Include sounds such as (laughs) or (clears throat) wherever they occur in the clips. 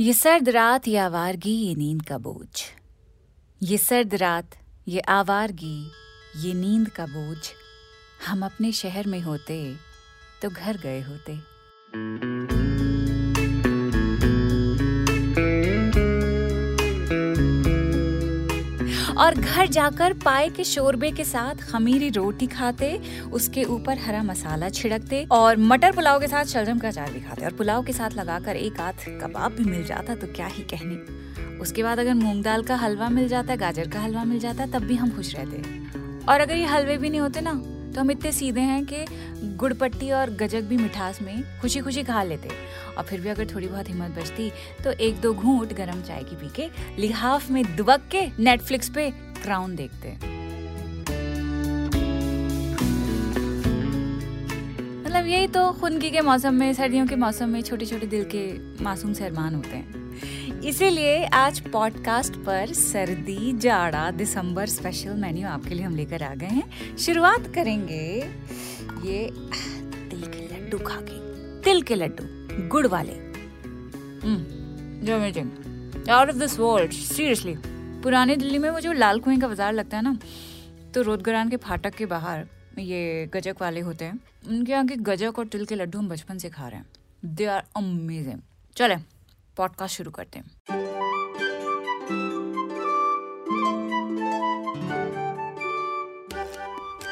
ये सर्द रात, ये आवारगी, ये नींद का बोझ। ये सर्द रात, ये आवारगी, ये नींद का बोझ। हम अपने शहर में होते तो घर गए होते। और घर जाकर पाए के शोरबे के साथ खमीरी रोटी खाते, उसके ऊपर हरा मसाला छिड़कते और मटर पुलाव के साथ शलजम का अचार भी खाते। और पुलाव के साथ लगाकर एक आध कबाब भी मिल जाता तो क्या ही कहने। उसके बाद अगर मूंग दाल का हलवा मिल जाता, गाजर का हलवा मिल जाता, तब भी हम खुश रहते। और अगर ये हलवे भी नहीं होते ना तो हम इतने सीधे हैं कि गुड़पट्टी और गजक भी मिठास में खुशी खुशी खा लेते। और फिर भी अगर थोड़ी बहुत हिम्मत बचती तो एक दो घूंट गर्म चाय की पी के लिहाफ में दुबक के नेटफ्लिक्स पे क्राउन देखते। मतलब यही तो खुनगी के मौसम में, सर्दियों के मौसम में छोटे छोटे दिल के मासूम से होते हैं। इसीलिए आज पॉडकास्ट पर सर्दी, जाड़ा, दिसंबर स्पेशल मेन्यू आपके लिए हम लेकर आ गए हैं। शुरुआत करेंगे ये तिल के लड्डू खा के तिल के लड्डू, गुड़ वाले। Out of this world seriously पुरानी दिल्ली में वो जो लाल कुएँ का बाज़ार लगता है ना तो रोदगरान के फाटक के बाहर ये गजक वाले होते हैं। उनके यहाँ के गजक और तिल के लड्डू हम बचपन से खा रहे हैं। दे आर अमेजिंग चले। पॉडकास्ट शुरू करते हैं।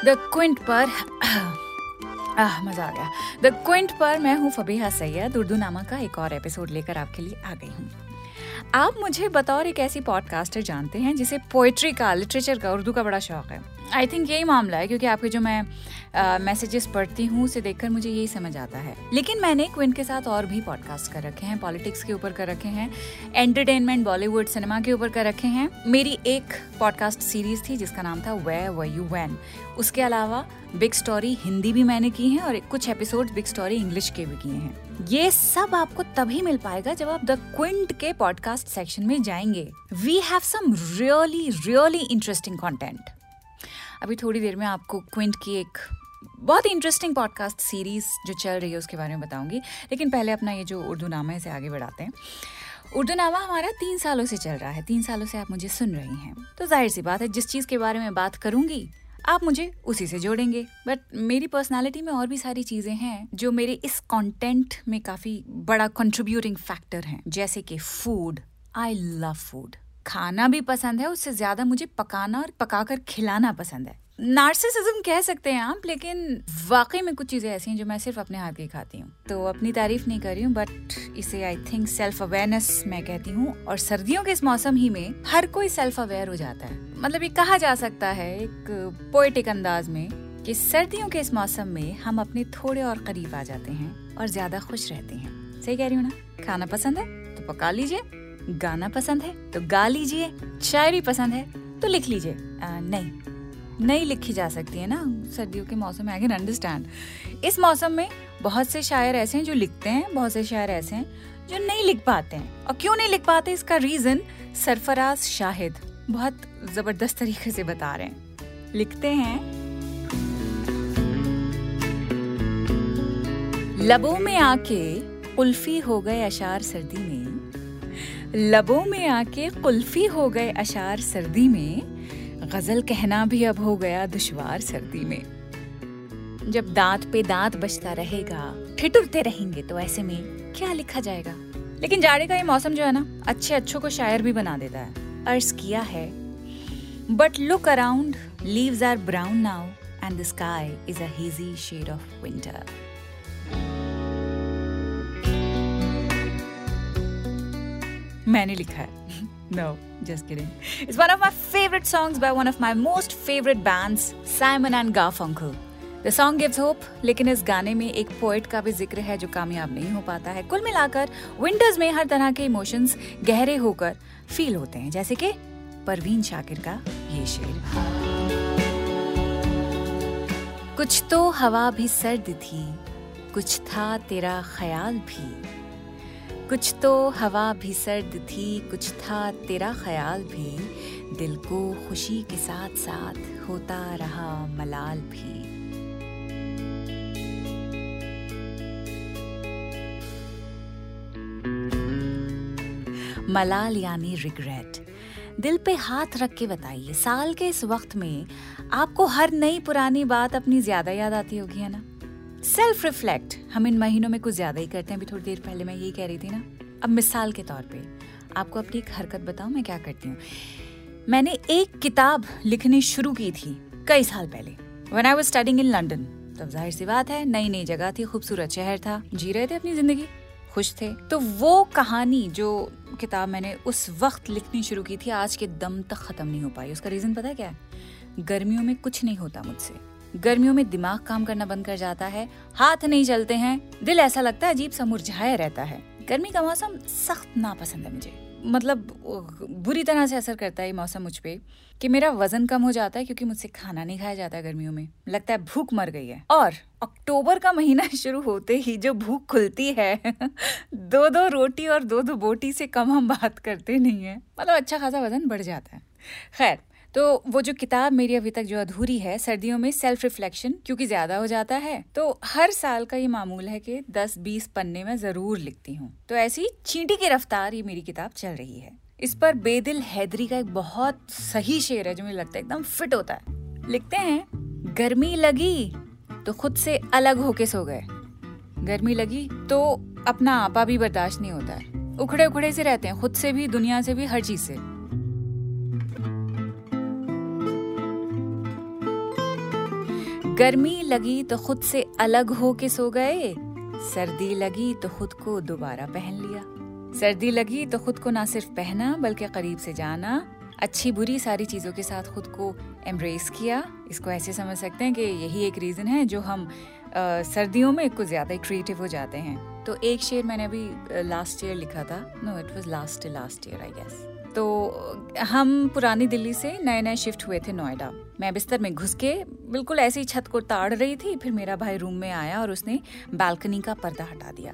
द क्विंट पर, (clears throat) आह, मज़ा आ गया। द क्विंट पर मैं हूँ फबीहा सैयद, उर्दू नामा का एक और एपिसोड लेकर आपके लिए आ गई हूँ। आप मुझे बतौर एक ऐसी पॉडकास्टर जानते हैं जिसे पोइट्री का लिटरेचर का, उर्दू का बड़ा शौक है। आई थिंक यही मामला है क्योंकि आपके जो मैं मैसेजेस uh, पढ़ती हूँ उसे देखकर मुझे यही समझ आता है। लेकिन मैंने क्विंट के साथ और भी पॉडकास्ट कर रखे हैं पॉलिटिक्स के ऊपर कर रखे हैं एंटरटेनमेंट बॉलीवुड सिनेमा के ऊपर कर रखे हैं। मेरी एक पॉडकास्ट सीरीज़ थी जिसका नाम था वे व यू वैन उसके अलावा बिग स्टोरी हिंदी भी मैंने की है और कुछ एपिसोड बिग स्टोरी इंग्लिश के भी किए हैं। ये सब आपको तभी मिल पाएगा जब आप द क्विंट के पॉडकास्ट सेक्शन में जाएँगे। We have some really really interesting content अभी थोड़ी देर में आपको क्विंट की एक बहुत ही इंटरेस्टिंग पॉडकास्ट सीरीज़ जो चल रही है, उसके बारे में बताऊँगी। लेकिन पहले अपना ये जो उर्दू नामा है, इसे आगे बढ़ाते हैं। उर्दू नामा हमारा तीन सालों से चल रहा है। तीन सालों से आप मुझे सुन रही हैं। तो ज़ाहिर सी बात है, जिस चीज़ के बारे में बात करूँगी, आप मुझे उसी से जोड़ेंगे। बट मेरी पर्सनालिटी में और भी सारी चीज़ें हैं, जो मेरे इस कंटेंट में काफ़ी बड़ा कंट्रीब्यूटिंग फैक्टर हैं। जैसे कि फ़ूड आई लव फ़ूड खाना भी पसंद है, उससे ज़्यादा मुझे पकाना और पकाकर खिलाना पसंद है। नार्सिसिज्म कह सकते हैं आप, लेकिन वाकई में कुछ चीज़ें ऐसी हैं जो मैं सिर्फ़ अपने हाथ की खाती हूँ। तो अपनी तारीफ़ नहीं कर रही हूँ बट इसे आई थिंक सेल्फ अवेयरनेस मैं कहती हूँ, और सर्दियों के इस मौसम ही में हर कोई सेल्फ अवेयर हो जाता है। मतलब ये कहा जा सकता है एक पोएटिक अंदाज में कि सर्दियों के इस मौसम में हम अपने थोड़े और करीब आ जाते हैं और ज़्यादा खुश रहते हैं। सही कह रही हूँ ना? खाना पसंद है तो पका लीजिए। गाना पसंद है तो गा लीजिए। शायरी पसंद है तो लिख लीजिए। नहीं नहीं लिखी जा सकती है ना, सर्दियों के मौसम में आई कैन अंडरस्टैंड इस मौसम में बहुत से शायर ऐसे हैं जो लिखते हैं, बहुत से शायर ऐसे हैं जो नहीं लिख पाते हैं। और क्यों नहीं लिख पाते? इसका रीजन सरफराज शाहिद बहुत ज़बरदस्त तरीके से बता रहे हैं। लिखते हैं। लबों में आके उल्फी हो गए अशार सर्दी में। लबों में आके कुल्फी हो गए अशार सर्दी में। गज़ल कहना भी अब हो गया दुश्वार सर्दी में। जब दांत पे दांत बचता रहेगा, ठिठुरते रहेंगे तो ऐसे में क्या लिखा जाएगा? लेकिन जाड़े का ये मौसम जो है ना, अच्छे अच्छों को शायर भी बना देता है। अर्ज़ किया है but look around leaves are brown now and the sky is a hazy shade of winter मैंने लिखा है। No, just kidding. It's one of my favorite songs by one of my most favorite bands, Simon and Garfunkel. The song gives hope, लेकिन इस गाने में एक poet का भी ज़िक्र है जो कामयाब नहीं हो पाता है। कुल मिलाकर विंटर्स में हर तरह के इमोशंस गहरे होकर फील होते हैं। जैसे कि परवीन शाकिर का ये शेर। कुछ तो हवा भी सर्द थी कुछ था तेरा ख्याल भी। कुछ तो हवा भी सर्द थी, कुछ था तेरा ख्याल भी। दिल को खुशी के साथ साथ होता रहा मलाल भी। मलाल यानी रिग्रेट दिल पे हाथ रख के बताइए, साल के इस वक्त में आपको हर नई पुरानी बात अपनी ज़्यादा याद आती होगी, है ना? सेल्फ रिफ्लेक्ट हम इन महीनों में कुछ ज़्यादा ही करते हैं। अभी थोड़ी देर पहले मैं यही कह रही थी ना। अब मिसाल के तौर पे आपको अपनी एक हरकत बताऊँ, मैं क्या करती हूँ? मैंने एक किताब लिखनी शुरू की थी कई साल पहले। When I was studying in London तब ज़ाहिर सी बात है नई नई जगह थी, खूबसूरत शहर था, जी रहे थे अपनी ज़िंदगी, खुश थे। तो वो कहानी जो किताब मैंने उस वक्त लिखनी शुरू की थी, आज के दम तक खत्म नहीं हो पाई। उसका रीजन पता क्या है? गर्मियों में कुछ नहीं होता मुझसे। गर्मियों में दिमाग काम करना बंद कर जाता है, हाथ नहीं चलते हैं, दिल ऐसा लगता है अजीब सा मुरझाया रहता है। गर्मी का मौसम सख्त नापसंद है मुझे। मतलब बुरी तरह से असर करता है ये मौसम मुझ पर कि मेरा वज़न कम हो जाता है क्योंकि मुझसे खाना नहीं खाया जाता गर्मियों में। लगता है भूख मर गई है। और अक्टूबर का महीना (laughs) शुरू होते ही जो भूख खुलती है (laughs) दो दो रोटी और दो दो बोटी से कम हम बात करते नहीं है। मतलब अच्छा खासा वज़न बढ़ जाता है। खैर तो वो जो किताब मेरी अभी तक जो अधूरी है, सर्दियों में सेल्फ रिफ्लेक्शन क्योंकि ज़्यादा हो जाता है तो हर साल का ये मामूल है कि 10-20 पन्ने में ज़रूर लिखती हूँ। तो ऐसी चींटी की रफ्तार ये मेरी किताब चल रही है। इस पर बेदिल हैदरी का एक बहुत सही शेर है जो मुझे लगता है एकदम फिट होता है। लिखते हैं, गर्मी लगी तो खुद से अलग होके सो गए। गर्मी लगी तो अपना आपा भी बर्दाश्त नहीं होता है। उखड़े उखड़े से रहते हैं, खुद से भी, दुनिया से भी, हर चीज़ से। गर्मी लगी तो खुद से अलग हो के सो गए। सर्दी लगी तो खुद को दोबारा पहन लिया। सर्दी लगी तो खुद को ना सिर्फ़ पहना बल्कि करीब से जाना। अच्छी बुरी सारी चीज़ों के साथ खुद को एम्ब्रेस किया। इसको ऐसे समझ सकते हैं कि यही एक रीज़न है जो हम आ, सर्दियों में कुछ ज़्यादा क्रिएटिव हो जाते हैं। तो एक शेर मैंने अभी लास्ट ईयर लिखा था। No it was last last year I guess तो हम पुरानी दिल्ली से नए नए शिफ्ट हुए थे नोएडा। मैं बिस्तर में घुस के बिल्कुल ऐसी छत को ताड़ रही थी, फिर मेरा भाई रूम में आया और उसने बालकनी का पर्दा हटा दिया।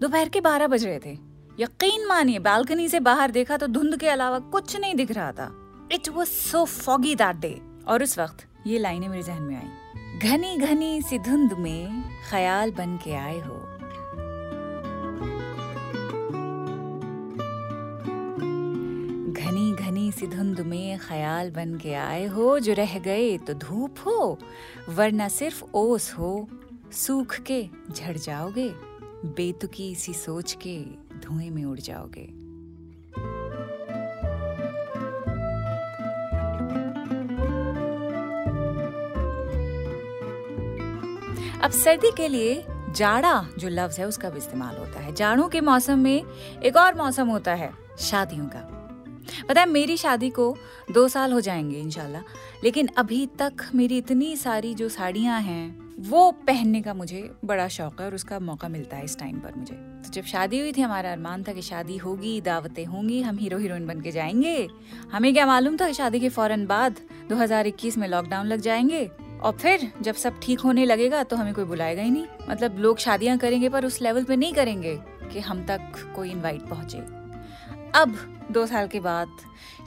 दोपहर के बारह बज रहे थे। यकीन मानिए, बालकनी से बाहर देखा तो धुंध के अलावा कुछ नहीं दिख रहा था। It was so foggy that day और उस वक्त ये लाइनें मेरे जहन में आई। घनी घनी सी धुंध में ख्याल बन के आए हो। सी धुंध में ख्याल बन के आए हो, जो रह गए तो धूप हो, वरना सिर्फ़ ओस हो, सूख के झड़ जाओगे, बेतुकी सी सोच के धुएँ में उड़ जाओगे। अब सर्दी के लिए जाड़ा, जो लफ्ज है, उसका भी इस्तेमाल होता है। जाड़ों के मौसम में एक और मौसम होता है, शादियों का। पता है, मेरी शादी को दो साल हो जाएँगे इनशाला लेकिन अभी तक मेरी इतनी सारी जो साड़ियाँ हैं, वो पहनने का मुझे बड़ा शौक है और उसका मौका मिलता है इस टाइम पर मुझे। तो जब शादी हुई थी हमारा अरमान था कि शादी होगी, दावतें होंगी, हम हीरो हीरोइन बन के जाएँगे। हमें क्या मालूम था शादी के फ़ौरन बाद 2021 में लॉकडाउन लग जाएँगे? और फिर जब सब ठीक होने लगेगा तो हमें कोई बुलाएगा ही नहीं। मतलब लोग शादियाँ करेंगे पर उस लेवल पे नहीं करेंगे कि हम तक कोई इनवाइट पहुँचे। अब दो साल के बाद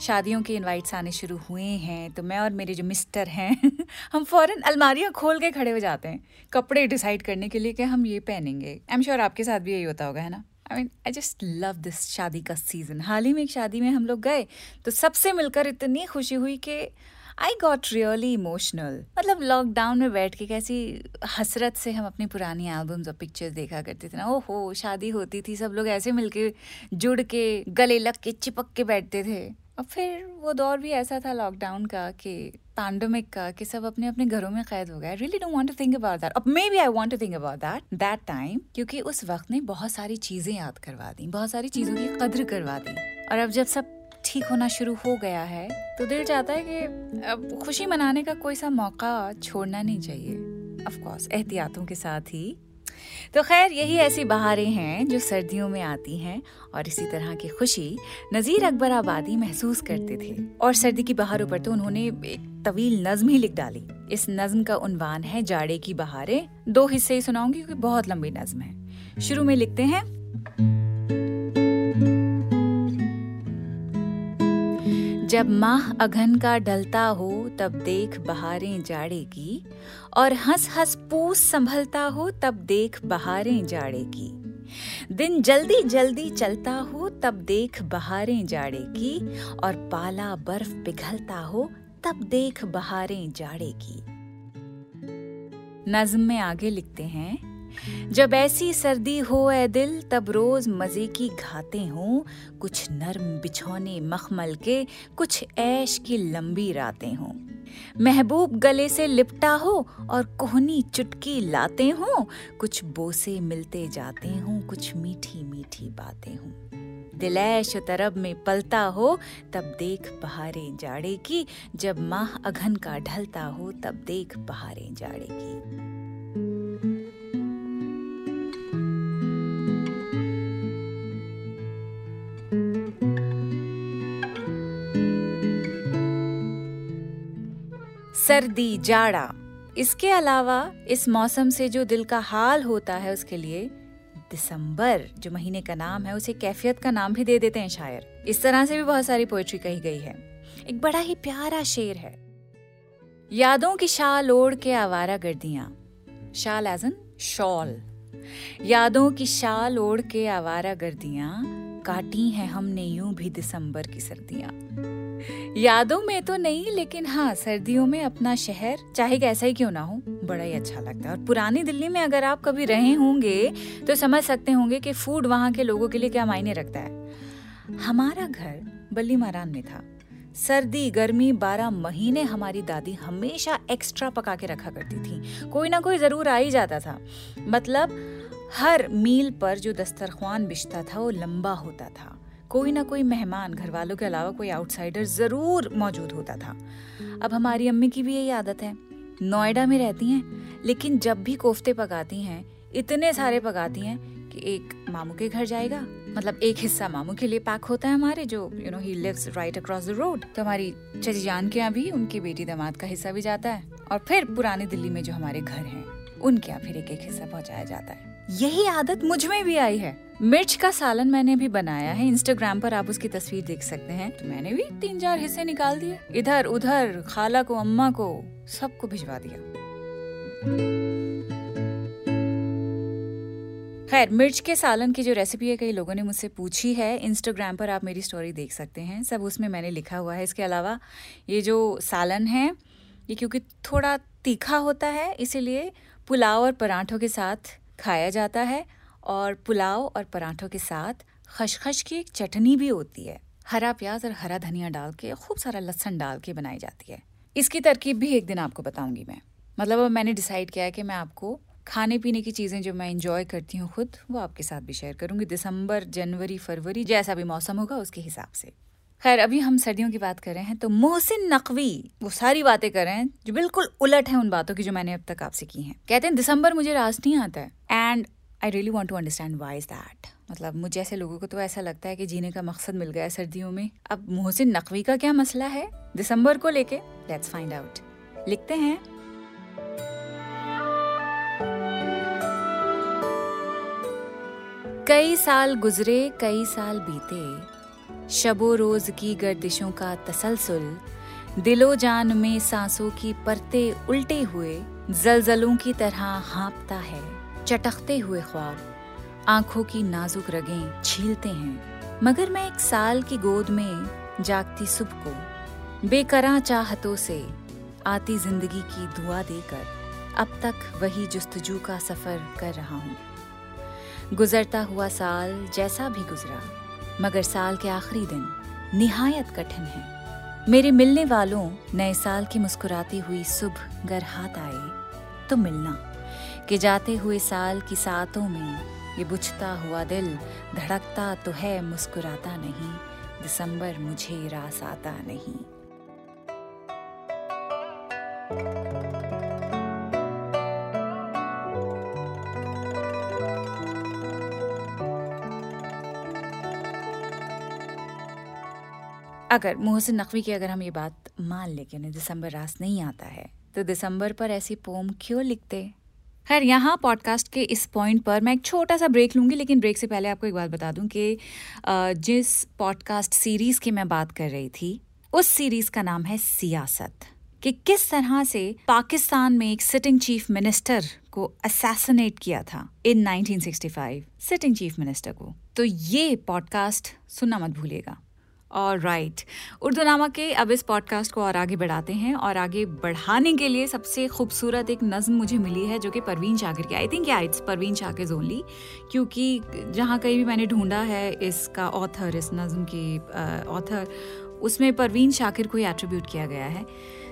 शादियों के इनवाइट्स आने शुरू हुए हैं तो मैं और मेरे जो मिस्टर हैं, (laughs) हम फ़ौरन अलमारियाँ खोल के खड़े हो जाते हैं, कपड़े डिसाइड करने के लिए कि हम ये पहनेंगे। आई एम श्योर आपके साथ भी यही होता होगा, है ना? I mean I just love this शादी का सीज़न हाल ही में एक शादी में हम लोग गए तो सबसे मिलकर इतनी खुशी हुई कि आई गॉट रियली इमोशनल मतलब लॉकडाउन में बैठ के कैसी हसरत से हम अपनी पुरानी एल्बम्स और पिक्चर्स देखा करते थे ना। ओहो, शादी होती थी, सब लोग ऐसे मिलके जुड़ के, गले लग के, चिपक के बैठते थे। और फिर वो दौर भी ऐसा था लॉकडाउन का कि पैंडमिक का, कि सब अपने अपने घरों में कैद हो गए। Really don't want to think about that अब maybe I want to think about that that time क्योंकि उस वक्त ने बहुत सारी चीज़ें याद करवा दी, बहुत सारी चीज़ों की कद्र करवा दी। और अब जब सब ठीक होना शुरू हो गया है तो दिल चाहता है कि अब खुशी मनाने का कोई सा मौका छोड़ना नहीं चाहिए। ऑफ़ कोर्स एहतियातों के साथ ही। तो खैर, यही ऐसी बहारें हैं जो सर्दियों में आती हैं और इसी तरह की खुशी नज़ीर अकबर आबादी महसूस करते थे। और सर्दी की बहारों पर तो उन्होंने एक तवील नज्म ही लिख डाली। इस नज्म का उनवान है जाड़े की बहारें। दो हिस्से ही सुनाऊँगी क्योंकि बहुत लंबी नज्म है। शुरू में लिखते हैं जब माह अघन का ढलता हो, तब देख बहारें जाड़ेगी। और हंस हंस पूस संभलता हो, तब देख बहारें जाड़ेगी। दिन जल्दी जल्दी चलता हो, तब देख बहारें जाड़ेगी। और पाला बर्फ़ पिघलता हो, तब देख बहारें जाड़ेगी। नज्म में आगे लिखते हैं जब ऐसी सर्दी हो ए दिल, तब रोज मज़े की घाते हों। कुछ नर्म बिछौने मखमल के, कुछ ऐश की लंबी रातें हों। महबूब गले से लिपटा हो और कोहनी चुटकी लाते हो। कुछ बोसे मिलते जाते हो, कुछ मीठी मीठी बातें हों। दिलैश तरब में पलता हो, तब देख बहारे जाड़े की। जब माह अघन का ढलता हो, तब देख बहारे जाड़े की। सर्दी, जाड़ा। इसके अलावा इस मौसम से जो दिल का हाल होता है उसके लिए दिसंबर, जो महीने का नाम है, उसे कैफियत का नाम भी दे देते हैं शायर। इस तरह से भी बहुत सारी पोएट्री कही गई है। एक बड़ा ही प्यारा शेर है। यादों की शाल ओढ़ के आवारा गर्दियाँ। शाल एज एन शॉल यादों की शाल ओढ़ के आवारा गर्दियाँ। काटी हैं हमने यूँ भी दिसंबर की सर्दियाँ। यादों में तो नहीं, लेकिन हाँ सर्दियों में अपना शहर, चाहे कैसा ही क्यों ना हो, बड़ा ही अच्छा लगता है। और पुरानी दिल्ली में अगर आप कभी रहे होंगे तो समझ सकते होंगे कि फ़ूड वहाँ के लोगों के लिए क्या मायने रखता है। हमारा घर बल्ली मारान में था। सर्दी, गर्मी, बारह महीने हमारी दादी हमेशा एक्स्ट्रा पका के रखा करती थी। कोई ना कोई ज़रूर आ ही जाता था। मतलब हर मील पर जो दस्तरखान बिछता था, वो लंबा होता था। कोई ना कोई मेहमान घर वालों के अलावा कोई आउटसाइडर ज़रूर मौजूद होता था। अब हमारी अम्मी की भी यही आदत है। नोएडा में रहती हैं, लेकिन जब भी कोफ्ते पकाती हैं, इतने सारे पकाती हैं कि एक मामू के घर जाएगा। मतलब एक हिस्सा मामू के लिए पैक होता है हमारे जो you know he lives right across the road तो हमारी चची जान के यहाँ भी उनकी बेटी दामाद का हिस्सा भी जाता है। और फिर पुरानी दिल्ली में जो हमारे घर हैं। उनके यहाँ फिर एक एक हिस्सा पहुँचाया जाता है। यही आदत मुझमें भी आई है। मिर्च का सालन मैंने भी बनाया है। इंस्टाग्राम पर आप उसकी तस्वीर देख सकते हैं। तो मैंने भी तीन चार हिस्से निकाल दिए। इधर, उधर, खाला को, अम्मा को, सबको भिजवा दिया। खैर, मिर्च के सालन की जो रेसिपी है, कई लोगों ने मुझसे पूछी है। इंस्टाग्राम पर आप मेरी स्टोरी देख सकते हैं। सब उसमें मैंने लिखा हुआ है। इसके अलावा ये जो सालन है, ये क्योंकि थोड़ा तीखा होता है, इसीलिए पुलाव और पराठों के साथ खाया जाता है और पुलाव और पराठों के साथ खशखश की एक चटनी भी होती है। हरा प्याज और हरा धनिया डाल के, खूब सारा लहसन डाल के बनाई जाती है। इसकी तरकीब भी एक दिन आपको बताऊँगी मैं। मतलब अब मैंने डिसाइड किया है कि मैं आपको खाने पीने की चीज़ें जो मैं इंजॉय करती हूँ खुद, वो आपके साथ भी शेयर करूँगी। दिसंबर, जनवरी, फरवरी, जैसा भी मौसम होगा उसके हिसाब से। खैर, अभी हम सर्दियों की बात कर रहे हैं तो मोहसिन नकवी, वो सारी बातें कर रहे हैं, जो बिल्कुल उलट है उन बातों की जो मैंने अब तक आपसे की हैं। कहते हैं, दिसंबर मुझे रास नहीं आता है। And I really want to understand why is that मतलब मुझे ऐसे लोगों को तो ऐसा लगता है कि जीने का मकसद मिल गया सर्दियों में। अब मोहसिन नकवी का क्या मसला है? दिसंबर को लेके लेट्स फाइंड आउट लिखते हैं। कई साल गुजरे, कई साल बीते शबो रोज की गर्दिशों का तसलसल, दिलो जान में सांसों की परते उल्टे हुए, जलजलों की तरह हाँपता है, चटकते हुए ख्वाब। आँखों की नाजुक रगें छीलते हैं। मगर मैं एक साल की गोद में जागती सुबह को, बेकरा चाहतों से आती ज़िंदगी की दुआ देकर, अब तक वही जुस्तजू का सफ़र कर रहा हूँ। गुजरता हुआ साल जैसा भी गुजरा मगर साल के आखिरी दिन निहायत कठिन है। मेरे मिलने वालों, नए साल की मुस्कुराती हुई सुबह घर हाथ आए तो मिलना कि जाते हुए साल की सातों में ये बुझता हुआ दिल धड़कता तो है, मुस्कुराता नहीं, दिसंबर मुझे रास आता नहीं। अगर मोहसिन नकवी की अगर हम ये बात मान लें कि दिसंबर रास नहीं आता है तो दिसंबर पर ऐसी पोम क्यों लिखते? खैर, यहाँ पॉडकास्ट के इस पॉइंट पर मैं एक छोटा सा ब्रेक लूँगी, लेकिन ब्रेक से पहले आपको एक बात बता दूँ कि जिस पॉडकास्ट सीरीज़ की मैं बात कर रही थी, उस सीरीज़ का नाम है सियासत, कि किस तरह से पाकिस्तान में एक सिटिंग चीफ मिनिस्टर को असैसिनेट किया था इन 1965 सिटिंग चीफ मिनिस्टर को। तो ये पॉडकास्ट सुनना मत भूलिएगा। और राइट उर्दू नामा के अब इस पॉडकास्ट को और आगे बढ़ाते हैं और आगे बढ़ाने के लिए सबसे खूबसूरत एक नज्म मुझे मिली है जो कि परवीन शाकिर की। I think yeah it's Parveen Shakir only क्योंकि जहाँ कहीं भी मैंने ढूंढा है इसका ऑथर इस नज्म की ऑथर उसमें परवीन शाकिर को ही एट्रीब्यूट किया गया है।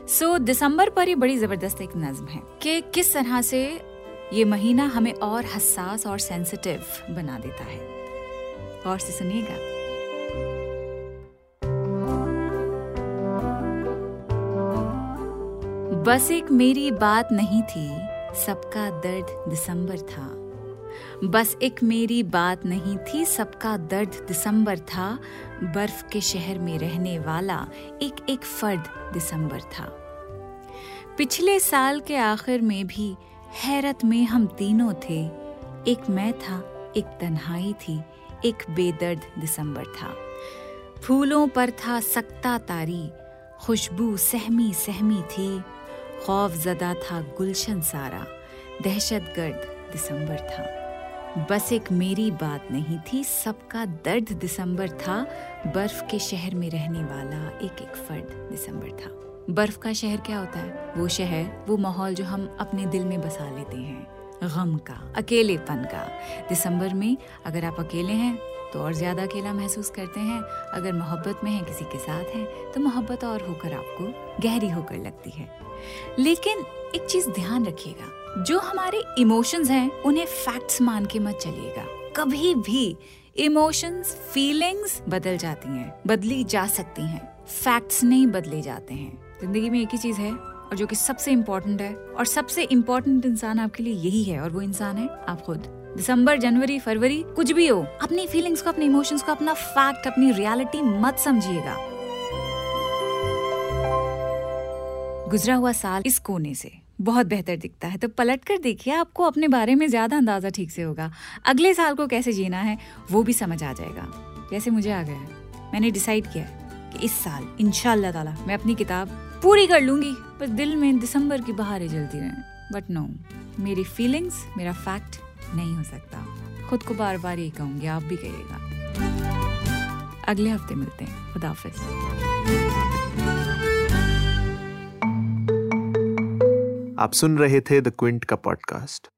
सो so, दिसंबर पर ही बड़ी ज़बरदस्त एक नज्म है कि किस तरह से ये महीना हमें और हसास और सेंसिटिव बना देता है। और से सुनिएगा। बस एक मेरी बात नहीं थी, सबका दर्द दिसंबर था। बस एक मेरी बात नहीं थी, सबका दर्द दिसंबर था। बर्फ़ के शहर में रहने वाला एक एक फर्द दिसंबर था। पिछले साल के आखिर में भी हैरत में हम तीनों थे। एक मैं था, एक तन्हाई थी, एक बेदर्द दिसंबर था। फूलों पर था सकता तारी, खुशबू सहमी सहमी थी। खौफ जदा था गुलशन सारा। दहशत गर्द दिसंबर था। बस एक मेरी बात नहीं थी, सबका दर्द दिसंबर था। बर्फ़ के शहर में रहने वाला एक एक फर्द दिसंबर था। बर्फ़ का शहर क्या होता है? वो शहर, वो माहौल जो हम अपने दिल में बसा लेते हैं। गम का, अकेलेपन का। दिसंबर में अगर आप अकेले हैं तो और ज़्यादा अकेला महसूस करते हैं। अगर मोहब्बत में हैं किसी के साथ हैं तो मोहब्बत और होकर आपको गहरी होकर लगती है। लेकिन एक चीज़ ध्यान रखिएगा, जो हमारे इमोशंस हैं, उन्हें फैक्ट्स मान के मत चलिएगा। कभी भी इमोशंस फीलिंग्स बदल जाती हैं, बदली जा सकती हैं। फैक्ट्स नहीं बदले जाते हैं। ज़िंदगी में एक ही चीज़ है, और जो कि सबसे इम्पोर्टेंट है, और सबसे इम्पोर्टेंट इंसान आपके लिए यही है, और वो इंसान है आप खुद। दिसंबर, जनवरी, फरवरी, कुछ भी हो, अपनी फीलिंग्स को, अपने इमोशंस को, अपना फैक्ट अपनी रियलिटी मत समझिएगा। गुजरा हुआ साल इस कोने से बहुत बेहतर दिखता है। तो पलट कर देखिए, आपको अपने बारे में ज़्यादा अंदाज़ा ठीक से होगा। अगले साल को कैसे जीना है, वो भी समझ आ जाएगा। जैसे मुझे आ गया है। मैंने डिसाइड किया कि इस साल इनशाला ताला, मैं अपनी किताब पूरी कर लूँगी। बस दिल में दिसंबर की बहारें जलती रहें। बट नो मेरी फीलिंग्स मेरा फैक्ट नहीं हो सकता। खुद को बार बार ये कहूँगी, आप भी कहिएगा। अगले हफ़्ते मिलते हैं। खुदाफिज आप सुन रहे थे द क्विंट का पॉडकास्ट